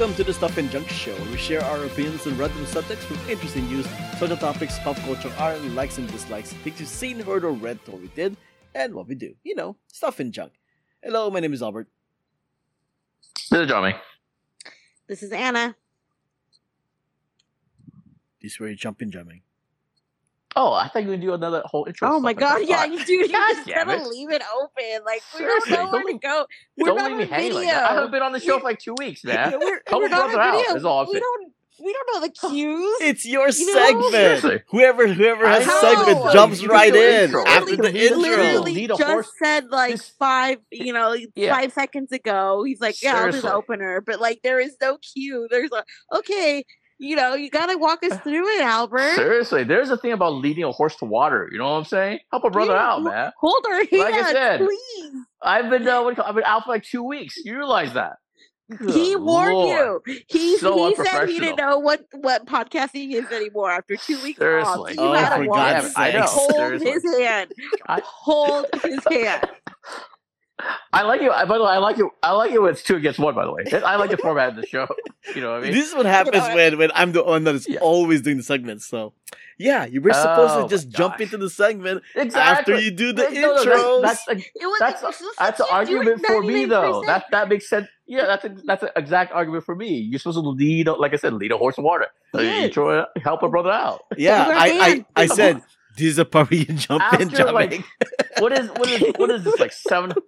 Welcome to the Stuff and Junk Show, where we share our opinions on random subjects from interesting news, social topics, pop culture, our likes and dislikes, things you've seen, heard, or read, what we did, and what we do. You know, stuff and junk. Hello, my name is Albert. This is Johnny. This is Ana. This is where you jump in, Jiaming. Oh, I thought you would do another whole intro. Oh my god, yeah, you do. You God just damn gotta it. leave it open. Like we Seriously, don't know where to go. We're Don't not leave me on hanging video. like that. I haven't been on the show for like two weeks, man. Yeah, we're, Help we're not on brother out, video. is all we don't. We don't know the cues. It's your You segment. Seriously. Whoever whoever has I know. segment jumps right in intro. after the can intro. literally Lead a just horse- said like This- five, you know, Yeah. five seconds ago. He's like, "Yeah, I'll do the opener," but like there is no cue. There's like, okay, you know, you gotta walk us through it, Albert. Seriously, there's a thing about leading a horse to water. You know what I'm saying? Help a brother Yeah, out, man. Hold her hands, Like I said, please. I've been uh, what do you call- I've been out for like two weeks. You realize that? he warned Lord. you. He So he said he didn't know what what podcasting is anymore after two weeks Seriously. off. Oh, You gotta for walk I know. Hold Seriously. his hand. I- Hold his hand. I like it. By the way, I like it. I like it when it's two against one. By the way, I like the format of the show. You know what I mean? This is what happens know, I- when, when I'm the one that is Yeah. always doing the segments. So, yeah, you were supposed Oh to just jump into the segment Exactly. after you do the No, no, intros. that's, that's, It was That's it's just that's an argument for me, though. That that makes sense. Yeah, that's a, that's an exact argument for me. You're supposed to lead, like I said, lead a horse to water. So Yes. You try to help a brother out. yeah, I, I. I said on. this is a you jump in, After jumping. like, what is what is what is this like seven?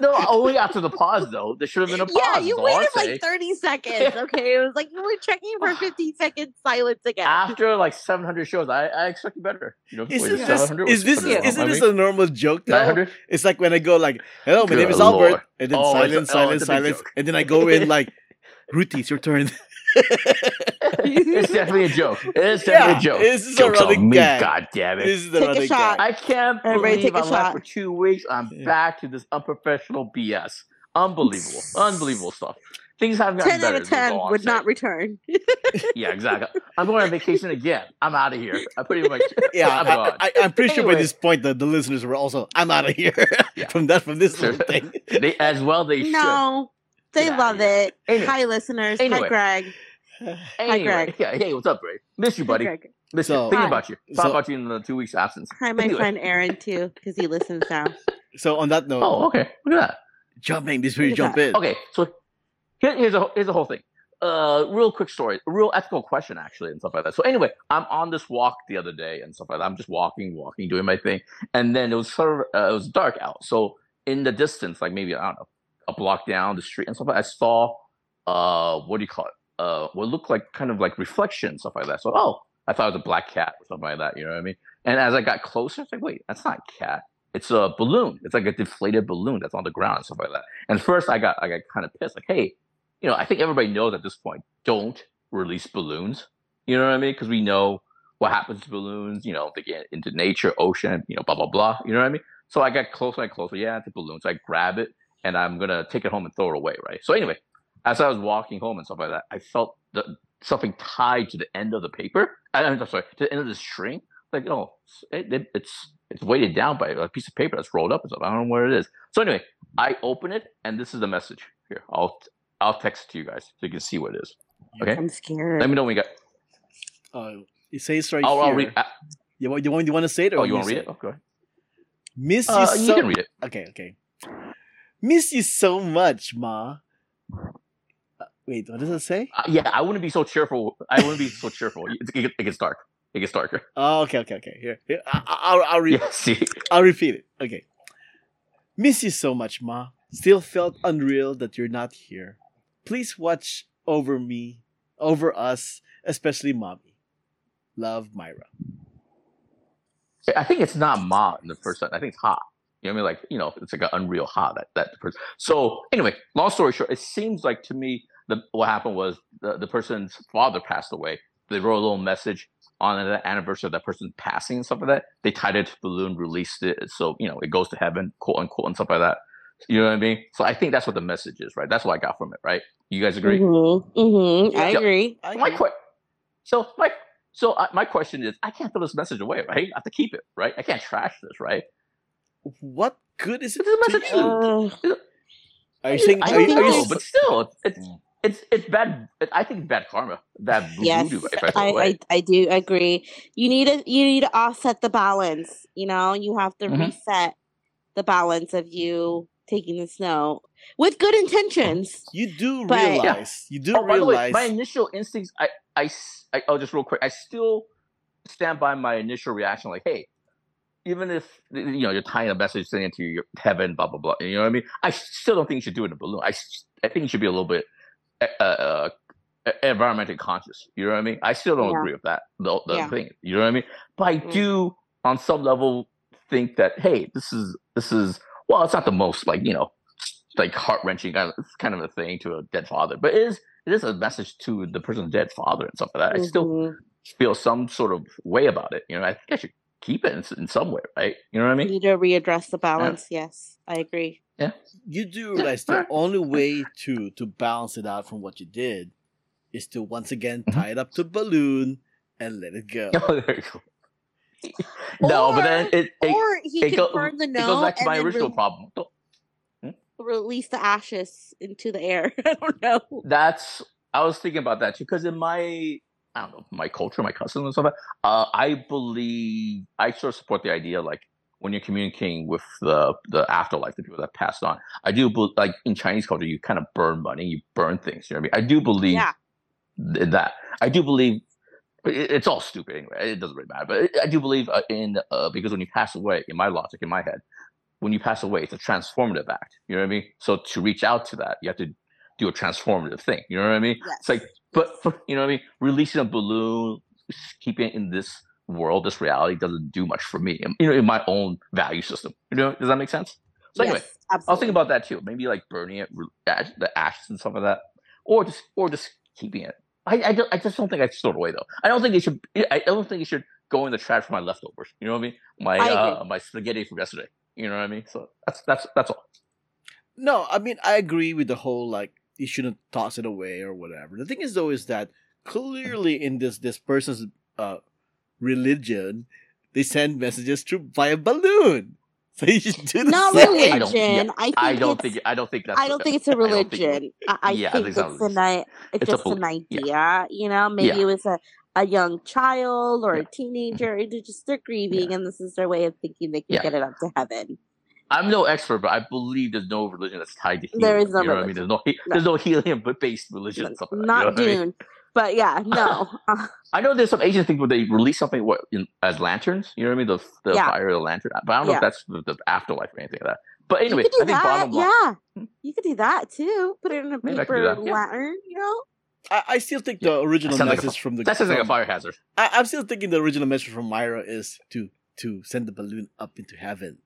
No, only after the pause though. There should have been a pause. Yeah, you all waited like 30 seconds. Okay. It was like you were checking for 15 seconds silence again. after like 700 shows. I, I expected better. You know, is was this, it this is this Was it isn't this a normal joke though? 900? It's like when I go like, "Hello, my name Good is Albert," and then Oh, it's silence, oh, silence, it's a big silence, joke. and then I go in like, "Ruthie, it's your turn." It's definitely a joke. It is Yeah, definitely a joke. this is a Joke's on running me, gag. God damn it. this is the Take a shot. gag. I can't Everybody believe take a I left shot. for two weeks. I'm Yeah. back to this unprofessional BS. Unbelievable. Unbelievable stuff. Things haven't gotten 10 better. out of 10 I'm would not return. Yeah, exactly. I'm going on vacation again. I'm out of here. I pretty much. Yeah, I'm I. I, I'm pretty sure by this point that the listeners were also, "I'm out of here." Yeah. from that, from this little thing. They, as well, they No, they Get outta love it. Anyway. Hi, listeners. Anyway. Hi, Greg. Should. Anyway, Greg. yeah, hey, what's up, Ray? Miss you, buddy. Greg. Miss So- you. Thinking about you. Thought So- about you in the two weeks absence. Hi, my Anyway. friend Aaron, too, because he listens now. So on that note, Oh, okay. Look at that. jumping. This is where you Look at jump in. Okay, so here, here's a here's the whole thing. Uh, real quick story, a real ethical question actually, and stuff like that. So anyway, I'm on this walk the other day and stuff like that. I'm just walking, walking, doing my thing, and then it was sort of uh, it was dark out. So in the distance, like maybe I don't know, a block down the street and stuff, like that, I saw uh what do you call it? Uh, what looked like kind of like reflection stuff like that. So oh, I thought it was a black cat or something like that. You know what I mean? And as I got closer, it's like wait, that's not a cat. It's a balloon. It's like a deflated balloon that's on the ground and stuff like that. And first, I got I got kind of pissed. Like, hey, you know, I think everybody knows at this point, don't release balloons. You know what I mean? Because we know what happens to balloons. You know, they get into nature, ocean, you know, blah blah blah. You know what I mean? So I got closer and closer. Yeah, it's a balloon. So I grab it and I'm gonna take it home and throw it away. Right. So anyway, as I was walking home and stuff like that, I felt the, something tied to the end of the paper. I, I'm sorry, to the end of the string. Like, oh, it, it, it's it's weighted down by a piece of paper that's rolled up and stuff. I don't know what it is. So anyway, I open it and this is the message. Here, I'll I'll text it to you guys so you can see what it is. Okay. I'm scared. Let me know when you got. Uh, it says right I'll, here. I'll read. Uh, You want you want you want to say it? Or oh, you want to read it? Okay. Miss you Uh, so. you can read it. Okay, okay. Miss you so much, ma. Wait, what does it say? Uh, yeah, I wouldn't be so cheerful. I wouldn't be so cheerful. It, it, it gets dark. It gets darker. Oh, okay, okay, okay. Here, here I, I'll I'll, re- Yeah. See. I'll repeat it. Okay. Miss you so much, ma. Still felt unreal that you're not here. Please watch over me, over us, especially mommy. Love, Myra. I think it's not ma in the first sentence. I think it's ha. You know what I mean? Like, you know, it's like an unreal ha that that person. So anyway, long story short, it seems like to me the what happened was the, the person's father passed away. They wrote a little message on the anniversary of that person's passing and stuff like that. They tied it to the balloon, released it, so you know it goes to heaven, quote unquote, and stuff like that. You know what I mean? So I think that's what the message is, right? That's what I got from it, right? You guys agree? Mm-hmm. Mm-hmm. I Yeah. agree. I my agree. que- so my so uh, my question is, I can't throw this message away, right? I have to keep it, right? I can't trash this, right? What good is it? It's a message. Uh, Are you saying? I Are you, know, are you, but still, it's, it's it's it's bad. I think it's bad karma, bad Yes, voodoo. If I I. I I do agree. You need to you need to offset the balance. You know, you have to Mhm. reset the balance of you taking the snow with good intentions. You do But- Yeah. realize. You do Oh, by the way, realize. my initial instincts, I I. Oh, just real quick, I still stand by my initial reaction, like, hey, even if you know you're tying a message saying to your heaven, blah blah blah, you know what I mean? I still don't think you should do it in a balloon. I I think you should be a little bit uh, uh, environmentally conscious. You know what I mean? I still don't Yeah. agree with that. The, the Yeah. thing, you know what I mean? But I Mm. do, on some level, think that hey, this is this is well, it's not the most like you know like heart wrenching kind of it's kind of a thing to a dead father, but it is it is a message to the person's dead father and stuff like that. I still Mhm. feel some sort of way about it. You know, I think I should keep it in, in some way, right? You know what I mean? need to readdress the balance. Yes, I agree. Yeah, you do realize the only way to to balance it out from what you did is to once again Mhm. tie it up to balloon and let it go. Oh, there you go. no, but then it it, or he it, can go- burn the it no goes back to my original re- problem. Don't- release the ashes into the air. I don't know. That's I was thinking about that too because in my I don't know my culture, my customs and stuff. like that, Uh, I believe I sort of support the idea like when you're communicating with the the afterlife, the people that passed on. I do like in Chinese culture, you kind of burn money, you burn things. You know what I mean? I do believe Yeah. in that. I do believe it, it's all stupid anyway. It doesn't really matter, but I do believe uh, in uh, because when you pass away, in my logic, in my head, when you pass away, it's a transformative act. You know what I mean? So to reach out to that, you have to do a transformative thing. You know what I mean? Yes. It's like, but for, you know what I mean? Releasing a balloon, keeping it in this world, this reality doesn't do much for me. You know, in my own value system. You know, does that make sense? So anyway, yes, I was absolutely. thinking about that too. Maybe like burning it, ash- the ashes and stuff like that, or just or just keeping it. I I, don't, I just don't think I should throw it away though. I don't think it should. I don't think it should go in the trash for my leftovers. You know what I mean? My I uh, my spaghetti from yesterday. You know what I mean? So that's that's that's all. No, I mean I agree with the whole like you shouldn't toss it away or whatever. The thing is though is that clearly in this this person's uh religion, they send messages through via balloon. So you should do the Not same. I don't- religion. yeah, I, think I don't think I don't think that's. I don't think it's a don't think- religion. I, I Yeah, think think it's it's not an i- it's, It's just bel- an yeah. idea. You know, maybe Yeah. it was a, a young child or Yeah. a teenager. They're just they're grieving, and this is their way of thinking they can Yeah. get it up to heaven. I'm no expert, but I believe there's no religion that's tied to healing. There is no you know what I mean? There's no, he- No. there's no helium based religion. and stuff like that, you know Not I mean? Dune, but yeah, no. I know there's some Asian things where they release something what in, as lanterns. You know what I mean? The the Yeah. fire of the lantern. But I don't know Yeah. if that's the, the afterlife or anything like that. But anyway, you could do I think that. bottom line. Yeah, hmm? you could do that too. Put it in a Maybe I could do paper that, yeah. lantern. You know, I, I still think the original sounds like a message from the That sounds like a fire hazard. I, I'm still thinking the original message from Myra is to to send the balloon up into heaven.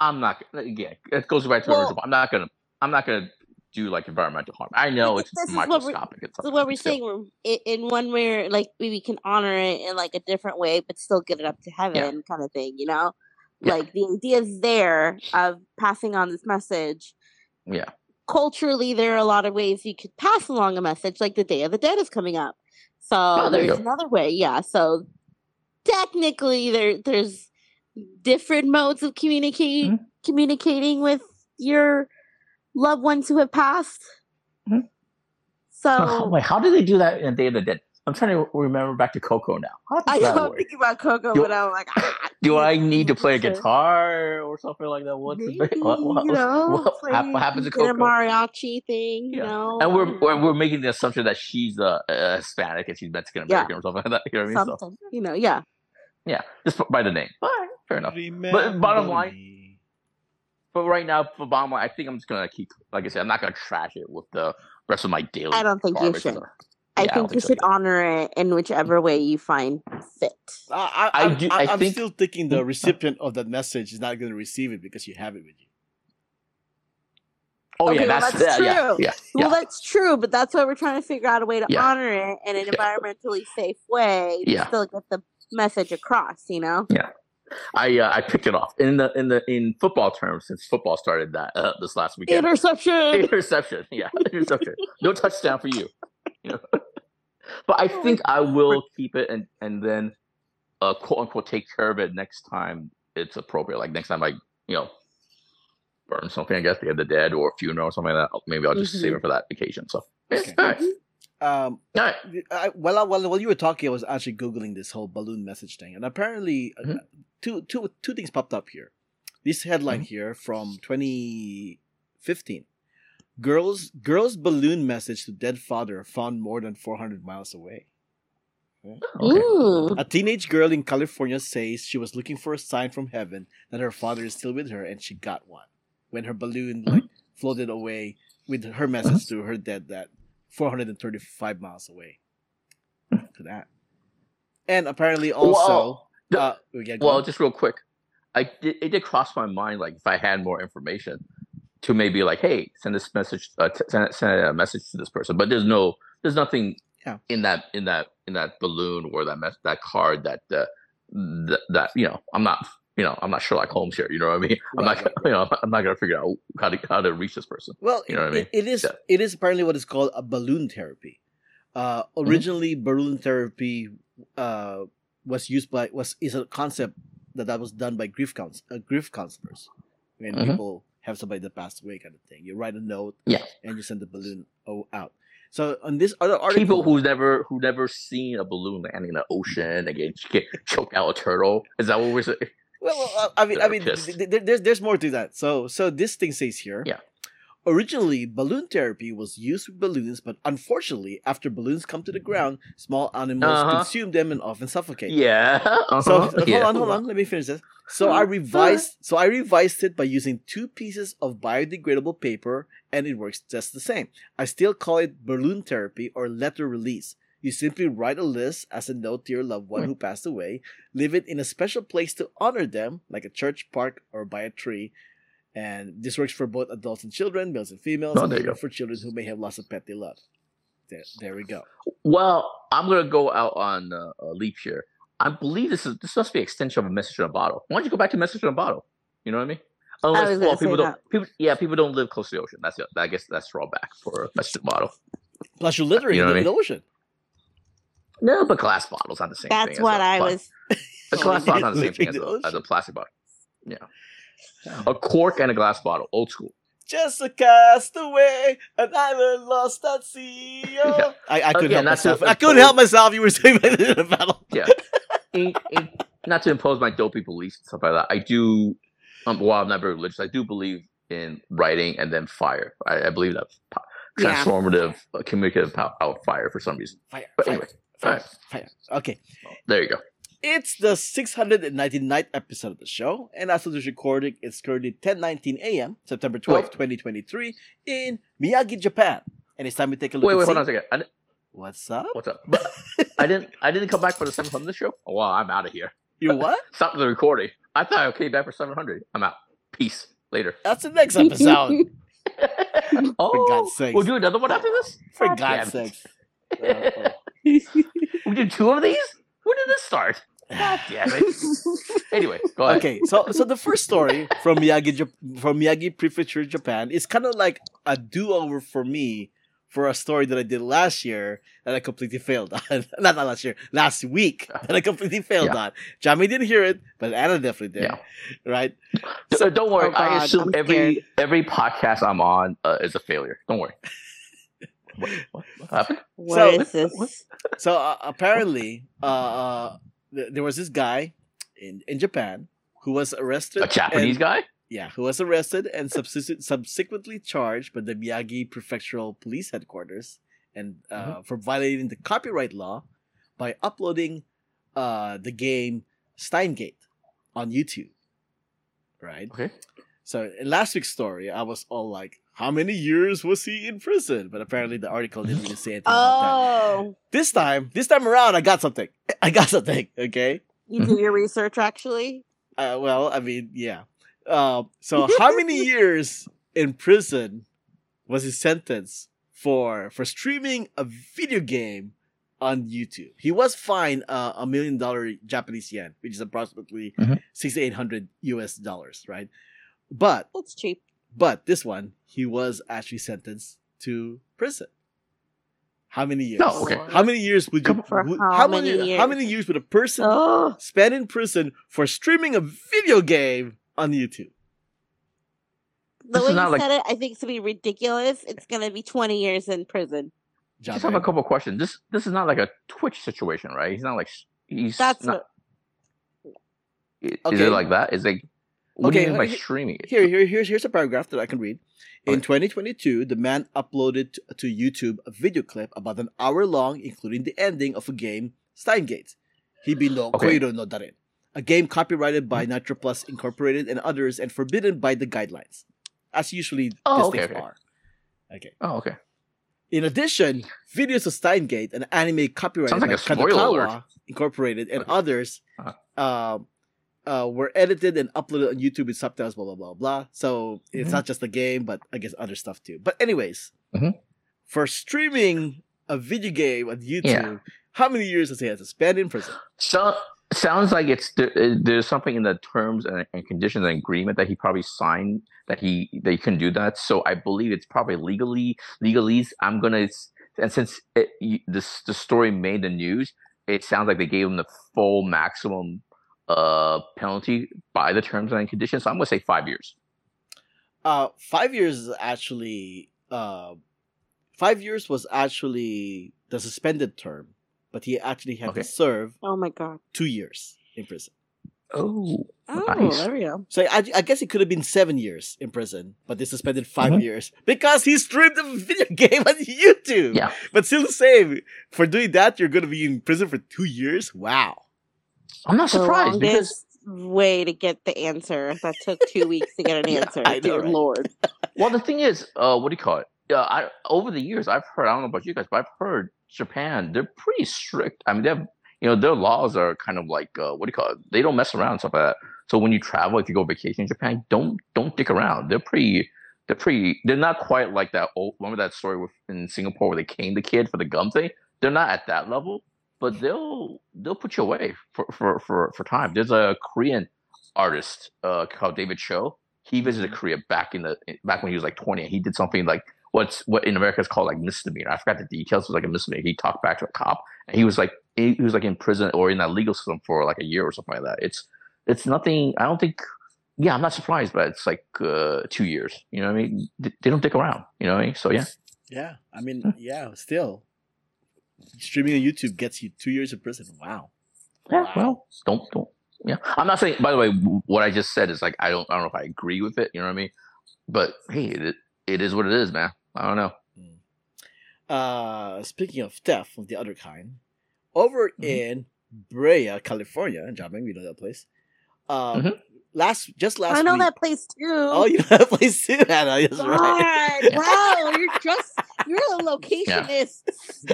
I'm not. gonna- Again, it goes back to Well- original. I'm not gonna. I'm not gonna do like environmental harm. I know it's this is microscopic and stuff. what we're saying, we're in one way, like we can honor it in like a different way, but still get it up to heaven, kind of thing. You know, Yeah. like the idea is there of passing on this message. Yeah. culturally there are a lot of ways you could pass along a message like the day of the dead is coming up so Oh, there there's another way yeah so technically there there's different modes of communicating Mm-hmm. communicating with your loved ones who have passed Mhm. so Oh, wait, how do they do that in Day of the Dead? I'm trying to remember back to Coco now. I work? thinking about coco Do- but i'm like ah, Do I need to play a guitar or something like that? What's the what, what, you know, what, hap- what happens to get a Coco? mariachi thing you Yeah. know And we're, um, we're we're making the assumption that she's uh, uh, Hispanic and she's Mexican American or something like that. You know what I mean? So, you know yeah yeah, just by the name. All right, fair enough. Remember bottom line- me. But right now, for bottom line, I think I'm just gonna keep. Like I said, I'm not gonna trash it with the rest of my daily. i don't think you should stuff. I Yeah, I don't think you so should either. honor it in whichever way you find fit. I, I I, I, do- I, I am think- still thinking the Hmm? recipient of that message is not going to receive it because you have it with you. Oh Okay, yeah, well, that's, that's yeah, yeah, true. yeah, Well, that's true, but that's why we're trying to figure out a way to Yeah. honor it in an Yeah. environmentally safe way to Yeah. still get the message across. You know? Yeah. I uh, I picked it off in the in the in football terms since football started that uh, this last weekend. Interception. interception. Yeah, interception. no touchdown for you. you know? But I think I will keep it and and then uh, quote unquote take care of it next time it's appropriate. Like next time I you know burn something, I guess, Day of the Dead or a funeral or something like that. Maybe I'll just save Mhm. it for that occasion. So Okay. All right. Um, All right. I, while, I, while while you were talking, I was actually googling this whole balloon message thing, and apparently, uh, Mhm. two two two things popped up here. This headline Mm-hmm. here from 2015: girls girls balloon message to dead father found more than 400 miles away. Okay. Ooh. A teenage girl in California says she was looking for a sign from heaven that her father is still with her, and she got one when her balloon Mm-hmm. like floated away with her message to her dead dad, 435 miles away. to that, and apparently also, Well, uh, yeah, Well, on. just real quick, I did, it did cross my mind like if I had more information to maybe like, hey, send this message, uh, t- send, send a message to this person. But there's no, there's nothing Yeah. in that in that in that balloon or that mess, that card that uh, that, that you know I'm not you know I'm not Sherlock Holmes here. You know what I mean? I'm Right, not right, you know I'm not gonna figure out how to how to reach this person. Well, You know what I mean? it is Yeah. it is apparently what is called a balloon therapy. Uh, Mm-hmm. originally, balloon therapy uh, was used by was is a concept that that was done by grief counts uh, grief counselors when Mhm. people have somebody that passed away, kind of thing. You write a note, Yeah. and you send the balloon out. So on this other article, People who never who never seen a balloon landing in the ocean and get, get choke out a turtle. Is that what we're saying? Well, well, I mean, I mean, th- th- there's there's more to that. So, so this thing says here. Yeah. Originally, balloon therapy was used with balloons, but unfortunately, after balloons come to the ground, small animals Uh-huh. consume them and often suffocate. Yeah. uh-huh, So hold yeah. on, hold on. Let me finish this. So I revised. So I revised it by using two pieces of biodegradable paper, and it works just the same. I still call it balloon therapy or letter release. You simply write a list as a note to your loved one who passed away, leave it in a special place to honor them, like a church, park, or by a tree. And this works for both adults and children, males and females, Oh, and even for children who may have lost a pet they love. There, there we go. Well, I'm gonna go out on uh, a leap here. I believe this is this must be an extension of a message in a bottle. Why don't you go back to message in a bottle? You know what I mean? Unless was well, gonna say people don't. that. People, yeah, people don't live close to the ocean. That's the, I guess that's drawback for a message in a bottle. Plus, you're littering You know what in the ocean. No, but glass bottles not the same. Thing. That's thing what as a I pla- was. A glass bottle's not the same thing as the a, as a plastic bottle. Yeah, a cork and a glass bottle, old school. Just a castaway, an island lost at sea. oh. Yeah. I, I couldn't Again, help myself. I couldn't help myself. You were saying in the battle. Yeah. In- in- not to impose my dopey beliefs and stuff like that. I do. Um, while I'm not very religious, I do believe in writing and then fire. I, I believe that po- Yeah. transformative, uh, communicative power out fire for some reason. Fire, But fire, anyway, fire, alright. fire. Okay. There you go. It's the 699th episode of the show, and as of this recording, it's currently 10:19 a.m., September 12th, Wait. 2023, in Miyagi, Japan. And it's time we take a look. Wait, wait, hold on a second. I, What's up? what's up? But I didn't. I didn't come back for the 700 show. Oh, Well, I'm out of here. You what? Stop the recording. I thought I came back for 700. I'm out. Peace. Later. That's the next episode. oh, for God's sake. we'll do another one after this. For God's sake. Uh-oh. We did two of these. When did this start? God damn it. Anyway, go ahead. Okay, so so the first story from Miyagi from Miyagi Prefecture, Japan, is kind of like a do-over for me for a story that I did last year that I completely failed on. not, not last year, last week that I completely failed Yeah. on. Jamie didn't hear it, but Ana definitely did. Yeah. Right? So don't worry. Oh, God, I assume I'm every every podcast I'm on uh, is a failure. Don't worry. What, what, what happened? What is So- this? So uh, apparently, uh, uh, th- there was this guy in in Japan who was arrested. A Japanese and- guy? Yeah, who was arrested and subsist- subsequently charged by the Miyagi Prefectural Police Headquarters and uh, Mm-hmm. for violating the copyright law by uploading uh, the game Steins;Gate on YouTube. Right. Okay. So in last week's story, I was all like, "How many years was he in prison?" But apparently, the article didn't really say anything about that. Oh, This time, this time around, I got something. I got something. Okay. you do your research actually. Uh, well, I mean, yeah. Uh, so, how many years in prison was his sentence for for streaming a video game on YouTube? He was fined uh, a million dollar Japanese yen, which is approximately Mhm. sixty eight hundred U.S. dollars, right? But That's cheap. But this one, he was actually sentenced to prison. How many years? No, okay. How many years would you? For would- how how many? many How many years would a person Oh, spent in prison for streaming a video game on YouTube. the This way is you not like- said it, I think it's gonna be ridiculous. It's gonna be twenty years in prison. John just have a couple of questions. This this is not like a Twitch situation, right? He's not like he's That's not. Is Okay. it like that? Is like what do Okay, you mean by he- streaming it? Here, here, here's here's a paragraph that I can read. In Okay. 2022, the man uploaded to, YouTube a video clip about an hour long, including the ending of a game, Steins;Gate. Hibi no Okay. Koiro no Daren, a game copyrighted by Nitroplus Incorporated and others and forbidden by the guidelines, as usually Oh, okay, things okay. are. Okay. Oh, okay. In addition, videos of Steins;Gate, an anime copyrighted Sounds like by Kadokawa alert. Incorporated and Okay. others, Uh-huh. uh, uh, were edited and uploaded on YouTube with subtitles, blah blah blah blah. So it's Mhm. not just the game, but I guess other stuff too. But anyways, Mhm. for streaming a video game on YouTube, how many years does he have to spend in prison? So sounds like it's there, uh, there's something in the terms and, and conditions and agreement that he probably signed that he that he can do that. So I believe it's probably legally legalese. I'm gonna and since it, this the story made the news, it sounds like they gave him the full maximum uh penalty by the terms and conditions. So I'm gonna say five years. Uh, five years is actually uh, five years was actually the suspended term, but he actually had Okay. to serve Oh my god. two years in prison. Oh, Oh, Nice. there we go. So I, I guess it could have been seven years in prison, but they suspended 5 Mhm. years because he streamed a video game on YouTube. Yeah. But still the same. For doing that, you're going to be in prison for two years? Wow. I'm not The surprised because longest way to get the answer. That took two weeks to get an Yeah, answer. I know, Dear right? Lord. Well, the thing is, uh, what do you call it? Yeah, I over the years I've heard. I don't know about you guys, but I've heard Japan. They're pretty strict. I mean, they have you know their laws are kind of like uh, what do you call it? They don't mess around and stuff like that. So when you travel, if you go vacation in Japan, don't don't dick around. They're pretty. They're pretty. They're not quite like that old. Remember that story with in Singapore where they caned the kid for the gum thing? They're not at that level, but they'll they'll put you away for for for, for time. There's a Korean artist uh, called David Cho. He visited Korea back in the back when he was like 20, and he did something like what's what in America is called like misdemeanor. I forgot the details. It was like a misdemeanor. He talked back to a cop, and he was like he he was like in prison or in that legal system for like a year or something like that. It's it's nothing. I don't think. Yeah, I'm not surprised, but it's like uh, two years. You know what I mean? They, they don't dick around. You know what I mean? So yeah, Yeah. I mean, yeah, still. Streaming on YouTube gets you two years in prison. Wow. yeah. Wow. Well, don't don't. Yeah, I'm not saying. By the way, what I just said is like I don't I don't know if I agree with it. You know what I mean? But hey, it, it is what it is, man. I don't know. Uh, speaking of theft of the other kind, over Mhm. in Brea, California, Jiaming, we know that place. Um, Mhm. last just last I know week. that place too. Oh, you know that place too, Hannah. That's right. God, wow, you're just you're a locationist.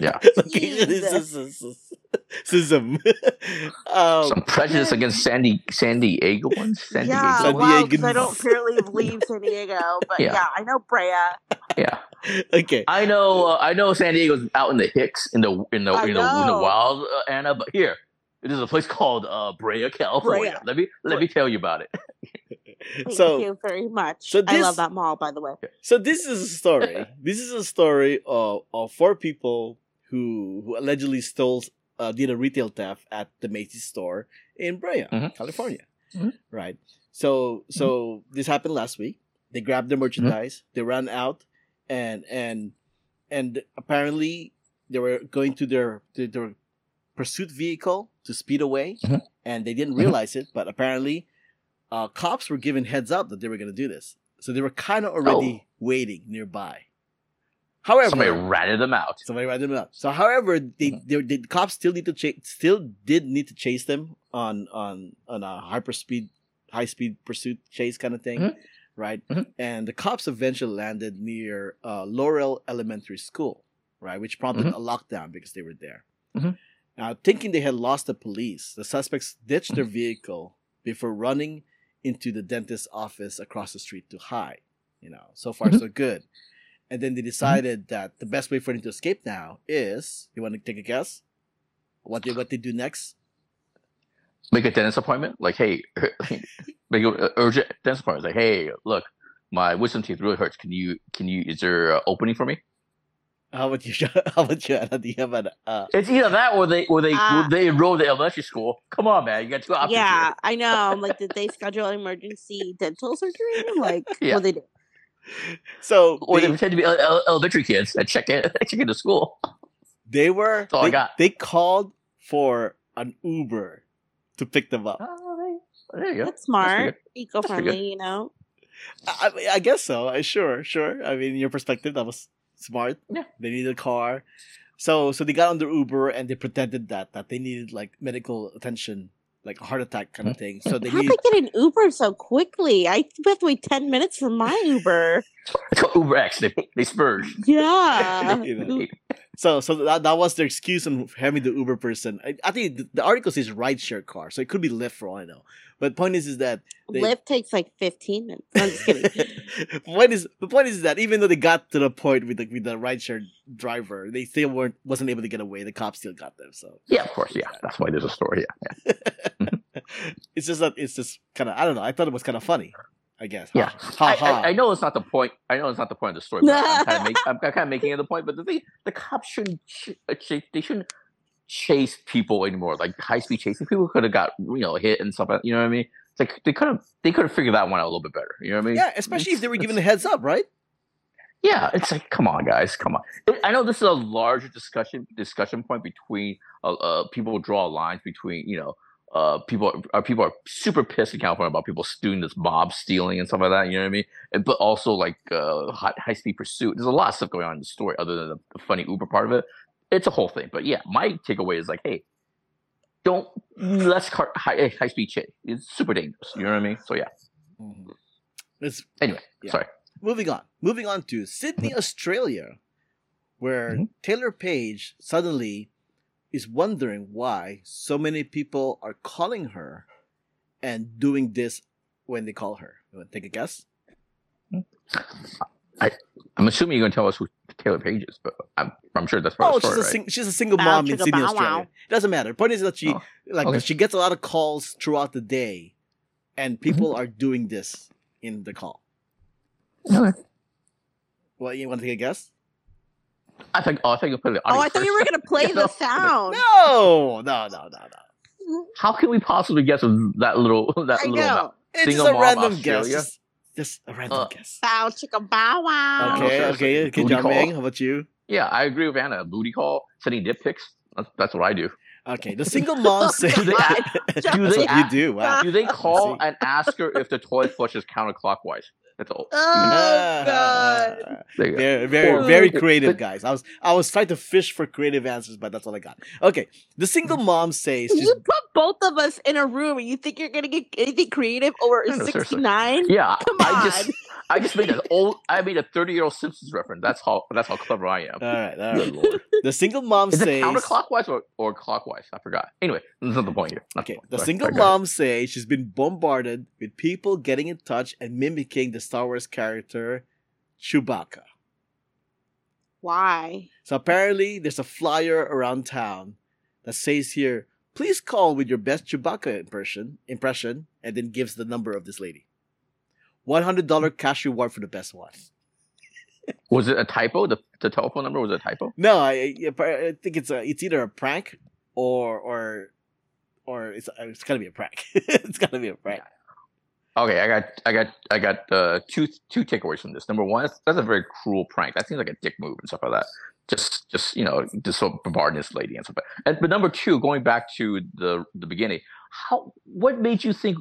Yeah. Location is Jeez. is- is- is- Sism. um, Some prejudice against Sandy San Diego ones. San yeah, Diego. wow, Diegans. because I don't purely believe San Diego, but Yeah. yeah, I know Brea. Yeah, okay. I know. Uh, I know San Diego's out in the Hicks in the in the in the, in the wild, uh, Ana. But here, there's a place called uh, Brea, California. Brea. Let me let me tell you about it. Thank So- you very much. so I love that mall, by the way. So this is a story. this is a story of, of four people who who allegedly stole uh, did a retail theft at the Macy's store in Brea, Mhm. California. Mhm. Right. So so this happened last week. They grabbed the merchandise. They ran out, and and and apparently they were going to their to their pursuit vehicle to speed away, Mhm. and they didn't Mhm. realize it. But apparently, uh, cops were given heads up that they were going to do this, so they were kind of already waiting nearby. However, Somebody ratted them out. Somebody ratted them out. So, however, they, they, the cops still need to chase, still did need to chase them on on on a hyper speed, high speed pursuit chase kind of thing, Mhm. right? Mhm. And the cops eventually landed near uh, Laurel Elementary School, right, which prompted Mhm. a lockdown because they were there. Mhm. Now, thinking they had lost the police, the suspects ditched Mm-hmm. their vehicle before running into the dentist's office across the street to hide. You know, so far Mhm. so good. And then they decided that the best way for them to escape now is you want to take a guess? What they what they do next? Make a dentist appointment. Like, hey, make an urgent dentist appointment. Like, hey, look, my wisdom teeth really hurts. Can you can you? Is there an opening for me? How about you? How about you? Ana? Do you have an uh, It's either that or they or they or they enroll the elementary school. Come on, man, you got two options. Yeah, here. I know. I'm like, did they schedule an emergency dental surgery? Like, Yeah. what they do? so Or they they- pretend to be ele- ele- elementary kids and check in check into school. They were That's all I they, got. they called for an Uber to pick them up. Oh, there you go. That's smart, eco friendly. You know. I, I- I guess so. I sure, sure. I mean, your perspective, that was smart. Yeah. They needed a car, so so they got on their Uber and they pretended that that they needed like medical attention, like a heart attack kind of thing. So they How'd need. they get an Uber so quickly? I have to wait ten minutes for my Uber. It's called Uber X. They they spurge. Yeah. You know. So so that, that was their excuse on having the Uber person. I, I think the, the article says rideshare car, so it could be Lyft for all I know. But point is, is that they, Lyft takes like fifteen minutes. I'm just kidding. the point is the point is that even though they got to the point with the with the rideshare driver, they still weren't wasn't able to get away. The cops still got them. So Yeah, of course. Yeah, that's why there's a story. Yeah, yeah. Mm-hmm. it's just that it's just kind of I don't know. I thought it was kind of funny. I guess. Yeah. Ha I, ha. I, I know it's not the point. I know it's not the point of the story. But I'm kind of make, I'm kind of making it the point. But the thing, the cops shouldn't. ch- uh, ch- They shouldn't chase people anymore. Like high speed chasing people could have got you know hit and stuff. You know what I mean? It's like they could have they could have figured that one out a little bit better. You know what I mean? yeah, especially if they were It's- given a heads up, right? Yeah, it's like, come on, guys, come on. I know this is a larger discussion discussion point between uh, uh people draw lines between you know uh people are people are super pissed in California about people doing this mob stealing and stuff like that. You know what I mean? And, but also like uh high, high speed pursuit. There's a lot of stuff going on in the story other than the, the funny Uber part of it. It's a whole thing. But yeah, my takeaway is like, hey, don't let's car, high high speed chase. It's super dangerous. You know what I mean? So yeah. It's Anyway, Yeah. sorry. moving on. Moving on to Sydney, Australia, where Mhm. Taylor Page suddenly is wondering why so many people are calling her and doing this when they call her. You want to take a guess? I'm assuming you're gonna tell us who Taylor Page is, but I'm I'm sure that's part Oh, of the she's story, a right? she's a single Bow mom in Sydney, bow Australia. wow. It doesn't matter. The point is that she Oh, like okay. she gets a lot of calls throughout the day, and people Mm-hmm. are doing this in the call. Okay. Well, you want to take a guess? I think. Oh, I think you put the Oh, audio I thought you were gonna play the sound. No, no, no, no, no. How can we possibly guess with that little that I little? know. It's just a random Australia? guess. Just, just a random Uh, guess. Bow chicka bow wow. Okay. Okay, sure, okay, sure. okay, Booty John call. Ming, how about you? Yeah, I agree with Ana. Booty call, sending dip pics. That's, that's what I do. Okay, the single mom says Do they God. That's do what they you do. Wow. Do they call and ask her if the toilet flushes counterclockwise? That's all. Oh god. There you go. Very, very, Or- very creative, guys. I was, I was trying to fish for creative answers, but that's all I got. Okay, the single mom says You put both of us in a room and you think you're gonna get anything creative over No, no, seriously. 69? Yeah, Come on. I just I just made an old I made a thirty year old Simpsons reference. That's how that's how clever I am. all right, all Good lord. The single mom Is it says counterclockwise or, or clockwise? I forgot. Anyway, that's not the point here. Not Okay, point. the single sorry, go ahead. mom says she's been bombarded with people getting in touch and mimicking the Star Wars character Chewbacca. Why? So apparently, there's a flyer around town that says here, "Please call with your best Chewbacca impression." Impression, and then gives the number of this lady. One hundred dollar cash reward for the best one. Was it a typo? The, the telephone number was it a typo? No, I, I, I think it's a, it's either a prank or or or it's it's gotta be a prank. it's gotta be a prank. Okay, I got I got I got uh, two two takeaways from this. Number one, that's, that's a very cruel prank. That seems like a dick move and stuff like that. Just just you know, just so bombarding this lady and stuff. Like. And but number two, going back to the the beginning, how what made you think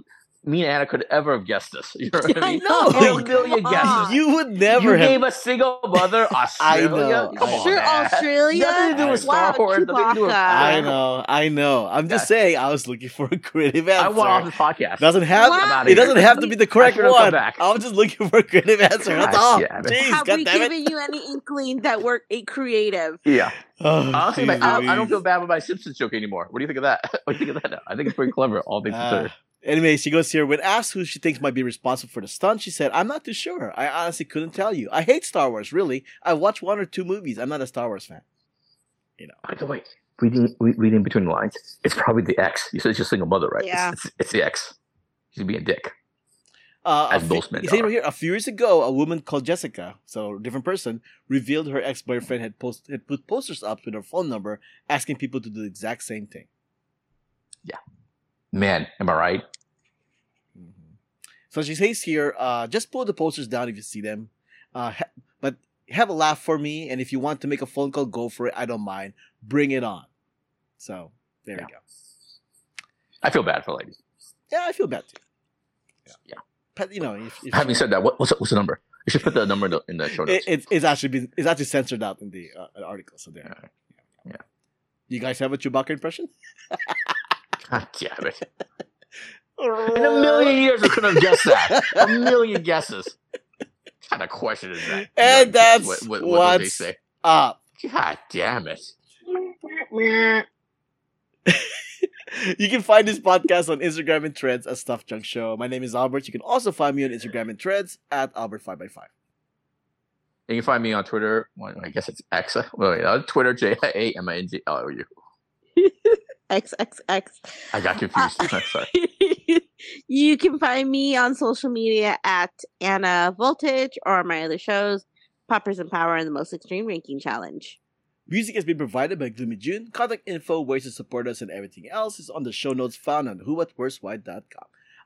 me and Ana could ever have guessed this? You know what I I mean? know. A million Come guesses. on. You would never you have. gave a single mother Australia. know, Come I on, Sure, man. Australia. Nothing to do with wow, Star Wars. Nothing to do with Chewbacca. I know, I know. I'm just saying. I was looking for a creative answer. I want off this podcast. doesn't have. Wow. I'm It doesn't have to be the correct should've one. I was just looking for a creative answer. That's all. damn. Jeez, Have God we damn it. given you any inkling that we're a creative? Yeah. Oh, Honestly, my, I, I don't feel bad with my Simpsons joke anymore. What do you think of that? what do you think of that now? I think it's pretty clever, all things Ah. considered. Anyway, she goes here. When asked who she thinks might be responsible for the stunt, she said, "I'm not too sure. I honestly couldn't tell you. I hate Star Wars. Really, I watched one or two movies. I'm not a Star Wars fan. You know. By the way, reading reading between the lines, it's probably the ex. You said it's your single mother, right? Yeah. It's, it's, it's the ex. She's being a dick. Uh, As a fe- most men you see right here, a few years ago, a woman called Jessica, so a different person, revealed her ex-boyfriend had post had put posters up with her phone number, asking people to do the exact same thing. Man, am I right? So she says here, uh, just pull the posters down if you see them. Uh, ha- but have a laugh for me, and if you want to make a phone call, go for it. I don't mind. Bring it on. So there Yeah. you go. I feel bad for ladies. Yeah, I feel bad too. Yeah. But you know, if, if Having said that, what, what's the, what's the number? You should put the number in the, in the show it, notes. it's it's actually been it's actually censored out in the uh, article. So there. Yeah. Yeah. You guys have a Chewbacca impression? God damn it! In a million years, I couldn't have guessed that. A million guesses. What kind of question is that? And You that's what, what, what they say. up. God damn it! you can find this podcast on Instagram and Threads at Stuff Junk Show. My name is Albert. You can also find me on Instagram and Threads at Albert5x5. And you can find me on Twitter. Well, I guess it's X. Well, wait, Twitter J A M I N G L O U. XXX. I got confused. Sorry. you can find me on social media at Ana Voltage or my other shows, Poppers and Power and the Most Extreme Ranking Challenge. Music has been provided by Gloomy June. Contact info, ways to support us, and everything else is on the show notes found on whowhatwhereswhy.com.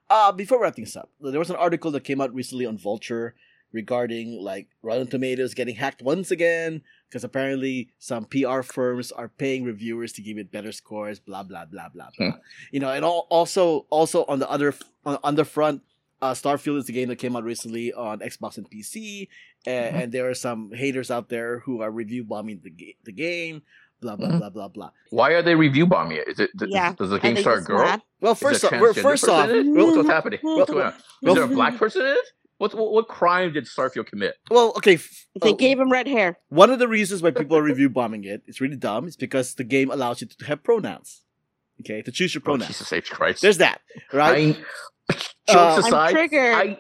Uh, before wrapping this up, there was an article that came out recently on Vulture regarding like Rotten Tomatoes getting hacked once again because apparently some PR firms are paying reviewers to give it better scores. Blah blah blah blah blah. You know, and all, also also on the other on, on the front, uh, Starfield is the game that came out recently on Xbox and PC, and, Mhm. and there are some haters out there who are review bombing the ga- the game. Blah blah Mhm. blah blah blah. Why are they review bombing it? Is it does, Yeah, does the game think star a it's girl? mad. Well, first off, we're, first off, in it? well, what's, what's happening? What's going on? Is there a black person in it? What, what what crime did Starfield commit? well, okay. f- They uh, gave him red hair. One of the reasons why people are review bombing it, it's really dumb, is because the game allows you to have pronouns. Okay, to choose your Oh, pronouns. Jesus H Christ! There's that, right? I, Uh, jokes I'm aside, triggered. I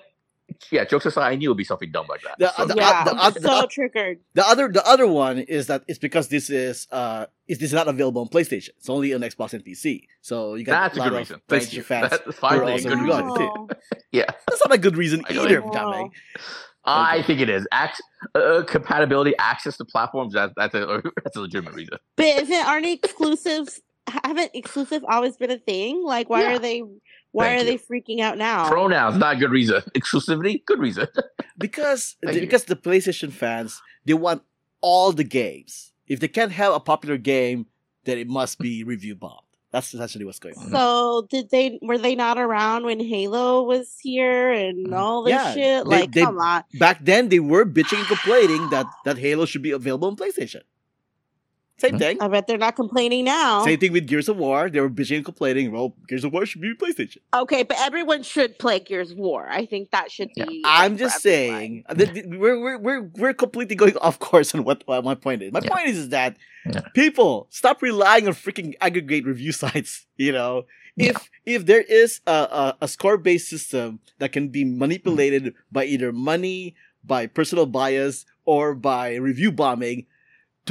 yeah, jokes aside, I knew it'd be something dumb like that. The- So- the- yeah, the- I'm the- so the- triggered. The other, the other one is that it's because this is uh, is this is not available on PlayStation. It's only on Xbox and PC. So you got that's a a lot good of reason. Thank you. PlayStation fans. That's who fine. are thing, also Good reason. too. Yeah, That's not a good reason I either, it. Dame. I Okay. think it is. Ac- uh, compatibility, access to platforms. That, that's a that's a legitimate reason. But isn't aren't exclusives haven't exclusive always been a thing? Like why Yeah. are they why Thank are you. they freaking out now? Pronouns, not a good reason. Exclusivity, good reason. Because Thank you. because the PlayStation fans they want all the games. If they can't have a popular game, then it must be review bombed. That's essentially what's going on. Mm-hmm. So did they were they not around when Halo was here and mm-hmm. all this Yeah, shit? they- Like they- come on. Back then, they were bitching and complaining that that Halo should be available on PlayStation. Same Mhm. thing. I bet they're not complaining now. Same thing with Gears of War. They were bitching and complaining. Well, Gears of War should be PlayStation. Okay, but everyone should play Gears of War. I think that should Yeah. be. I'm just saying that we're, we're we're we're completely going off course on what, what my point is. My Yeah. point is, is that Yeah. people stop relying on freaking aggregate review sites. You know, if if there is a a, a score based system that can be manipulated by either money, by personal bias, or by review bombing,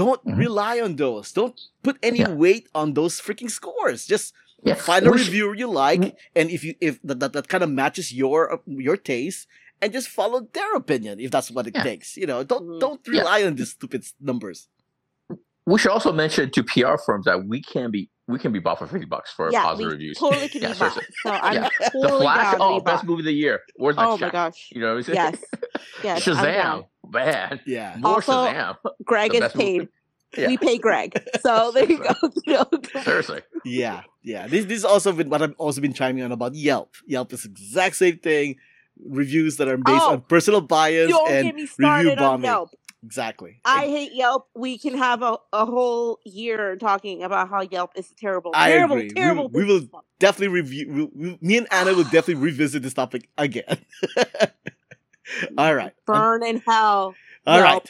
don't Mhm. rely on those. Don't put any Yeah. weight on those freaking scores. Just Yeah, find a we reviewer you like, and if you if that that, that kind of matches your uh, your taste, and just follow their opinion if that's what it Yeah. takes. You know, don't Mhm. don't Yeah. rely on these stupid numbers. We should also mention to PR firms that we can be we can be bought for fifty bucks for Yeah, positive we reviews. totally can Yeah, be bought. seriously. So I'm Yeah. totally the Flash, down oh, best movie of the year. Where's my Oh my gosh. You know what I'm saying? Yes. Yes. I'm down. Shazam, man. Yeah, More Also- Shazam. Greg is best movie. paid. Yeah. We pay Greg. So there you go. You know, Seriously. yeah, yeah. This this is also been what I've also been chiming on about Yelp. Yelp is the exact same thing. Reviews that are based Oh, on personal bias Don't and get me started on bombing. Yelp. exactly. I hate Yelp. We can have a, a whole year talking about how Yelp is terrible. I terrible, agree. We- terrible. we will- definitely review. We, we, me and Ana will definitely revisit this topic again. All right. Burn um, in hell. All right. Yelp.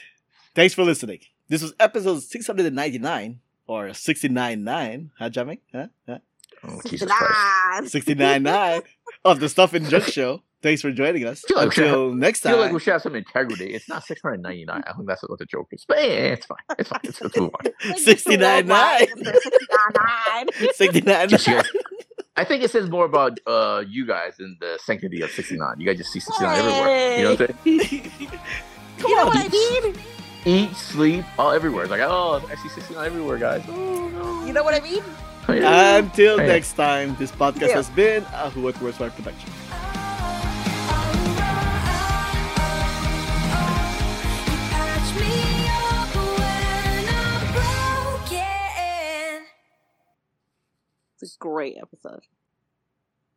Thanks for listening. This was episode 699 or 69.9. Huh, Jamie? Huh? huh? Oh, Jesus Christ. 69. 69.9 of the Stuff in Junk Show. Thanks for joining us. Feel like we should Until next I time. feel like we should have some integrity. It's not 699. I think that's what the joke is. But yeah, it's fine. It's fine. It's, let's move on. 69.9. 69. 69. Just you guys- I think it says more about uh, you guys than the sanctity of 69. You guys just see 69 everywhere. You know what I'm saying? You know what I mean? Eat, sleep, all everywhere. It's like, oh, I see 69 everywhere, guys. Oh, no. You know what I mean? Oh. Until Yeah. next time, this podcast Yeah. has been a Who What Where's Why production. It's a great episode.